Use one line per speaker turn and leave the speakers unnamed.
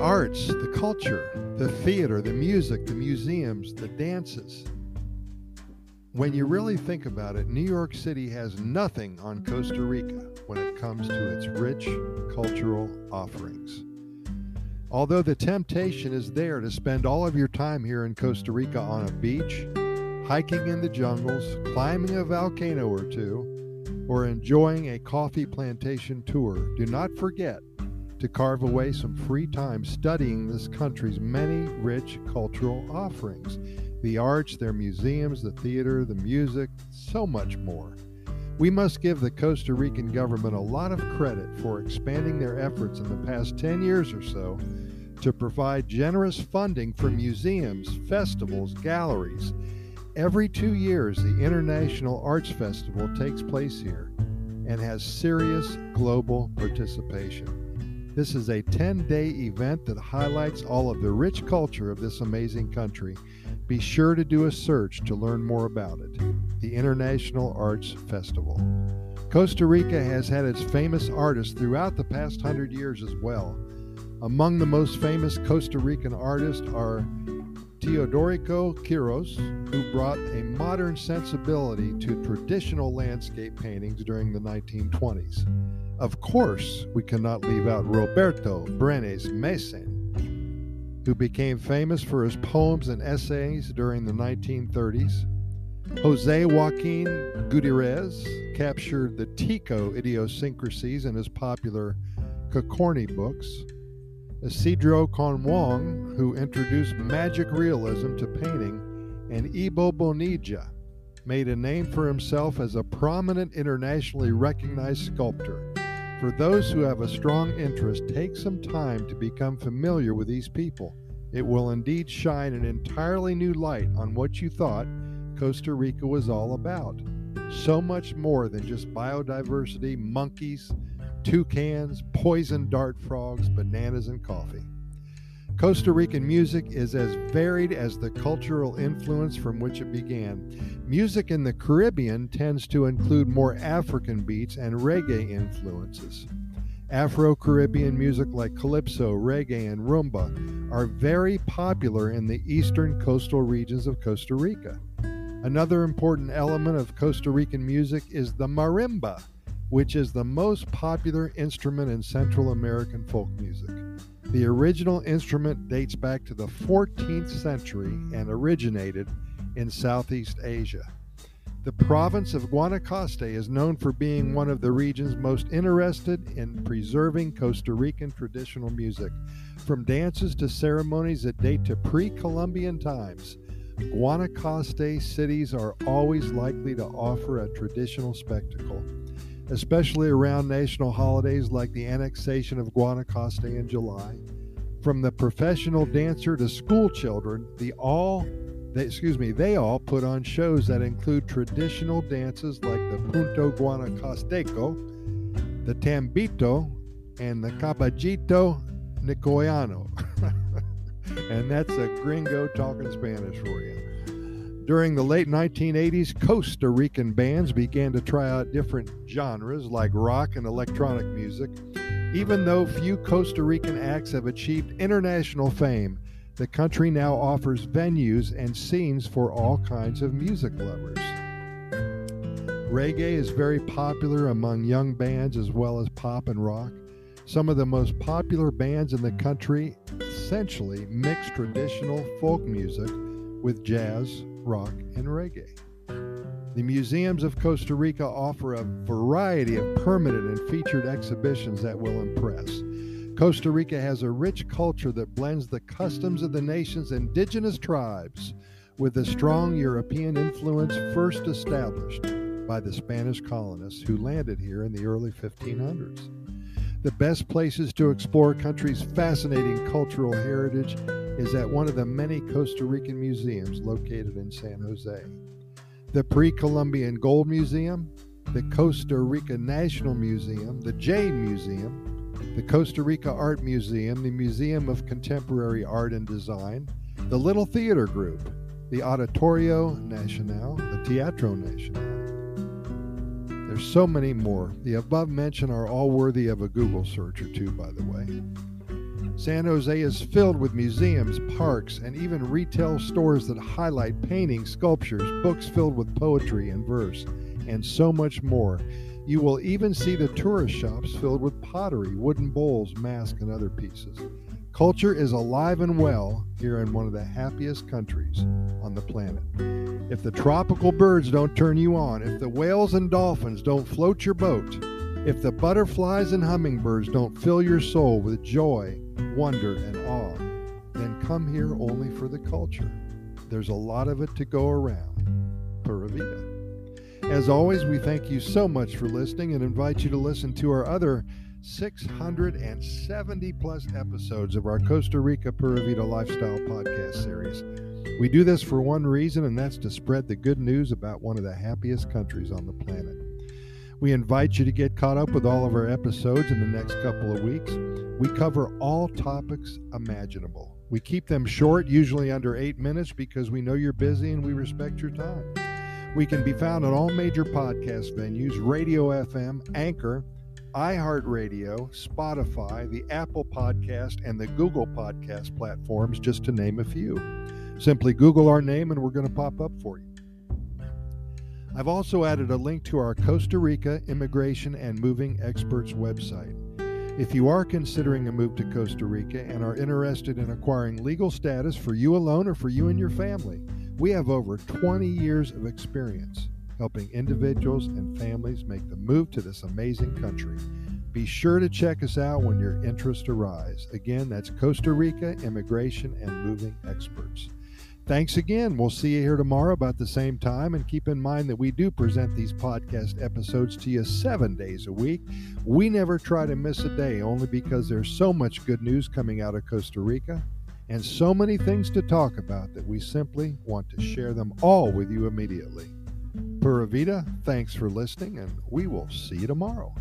arts, the culture, the theater, the music, the museums, the dances. When you really think about it, New York City has nothing on Costa Rica when it comes to its rich cultural offerings. Although the temptation is there to spend all of your time here in Costa Rica on a beach, hiking in the jungles, climbing a volcano or two, or enjoying a coffee plantation tour, do not forget to carve away some free time studying this country's many rich cultural offerings the arts, their museums, the theater, the music, so much more. We must give the Costa Rican government a lot of credit for expanding their efforts in the past 10 years or so to provide generous funding for museums, festivals, galleries. Every two years, the International Arts Festival takes place here and has serious global participation. This is a 10 day event that highlights all of the rich culture of this amazing country. Be sure to do a search to learn more about it. The International Arts Festival. Costa Rica has had its famous artists throughout the past hundred years as well. Among the most famous Costa Rican artists are Teodorico Quiros, who brought a modern sensibility to traditional landscape paintings during the 1920s. Of course, we cannot leave out Roberto Brenes Mesen, who became famous for his poems and essays during the 1930s. Jose Joaquin Gutierrez captured the Tico idiosyncrasies in his popular Cocori books. Isidro Con Wong, who introduced magic realism to painting, and Ibo Bonilla, made a name for himself as a prominent internationally recognized sculptor. For those who have a strong interest, take some time to become familiar with these people. It will indeed shine an entirely new light on what you thought Costa Rica was all about. So much more than just biodiversity, monkeys, toucans, poison dart frogs, bananas, and coffee. Costa Rican music is as varied as the cultural influence from which it began. Music in the Caribbean tends to include more African beats and reggae influences. Afro Caribbean music like calypso, reggae, and rumba are very popular in the eastern coastal regions of Costa Rica. Another important element of Costa Rican music is the marimba, which is the most popular instrument in Central American folk music. The original instrument dates back to the 14th century and originated in Southeast Asia. The province of Guanacaste is known for being one of the regions most interested in preserving Costa Rican traditional music. From dances to ceremonies that date to pre Columbian times, Guanacaste cities are always likely to offer a traditional spectacle especially around national holidays like the annexation of Guanacaste in July. From the professional dancer to school children, the all they, excuse me, they all put on shows that include traditional dances like the Punto Guanacasteco, the Tambito, and the Caballito Nicoyano. and that's a gringo talking Spanish for you. During the late 1980s, Costa Rican bands began to try out different genres like rock and electronic music. Even though few Costa Rican acts have achieved international fame, the country now offers venues and scenes for all kinds of music lovers. Reggae is very popular among young bands as well as pop and rock. Some of the most popular bands in the country essentially mix traditional folk music with jazz, rock, and reggae. The museums of Costa Rica offer a variety of permanent and featured exhibitions that will impress. Costa Rica has a rich culture that blends the customs of the nation's indigenous tribes with the strong European influence first established by the Spanish colonists who landed here in the early 1500s. The best places to explore country's fascinating cultural heritage is at one of the many Costa Rican museums located in San Jose. The Pre Columbian Gold Museum, the Costa Rica National Museum, the Jade Museum, the Costa Rica Art Museum, the Museum of Contemporary Art and Design, the Little Theater Group, the Auditorio Nacional, the Teatro Nacional. There's so many more. The above mentioned are all worthy of a Google search or two, by the way. San Jose is filled with museums, parks, and even retail stores that highlight paintings, sculptures, books filled with poetry and verse, and so much more. You will even see the tourist shops filled with pottery, wooden bowls, masks, and other pieces. Culture is alive and well here in one of the happiest countries on the planet. If the tropical birds don't turn you on, if the whales and dolphins don't float your boat, if the butterflies and hummingbirds don't fill your soul with joy, wonder, and awe, then come here only for the culture. There's a lot of it to go around. Pura Vida. As always, we thank you so much for listening and invite you to listen to our other 670 plus episodes of our Costa Rica Pura Vida Lifestyle podcast series. We do this for one reason, and that's to spread the good news about one of the happiest countries on the planet. We invite you to get caught up with all of our episodes in the next couple of weeks. We cover all topics imaginable. We keep them short, usually under eight minutes, because we know you're busy and we respect your time. We can be found on all major podcast venues Radio FM, Anchor, iHeartRadio, Spotify, the Apple Podcast, and the Google Podcast platforms, just to name a few. Simply Google our name and we're going to pop up for you. I've also added a link to our Costa Rica Immigration and Moving Experts website. If you are considering a move to Costa Rica and are interested in acquiring legal status for you alone or for you and your family, we have over 20 years of experience helping individuals and families make the move to this amazing country. Be sure to check us out when your interest arise. Again, that's Costa Rica Immigration and Moving Experts. Thanks again. We'll see you here tomorrow about the same time. And keep in mind that we do present these podcast episodes to you seven days a week. We never try to miss a day only because there's so much good news coming out of Costa Rica and so many things to talk about that we simply want to share them all with you immediately. Pura Vida, thanks for listening, and we will see you tomorrow.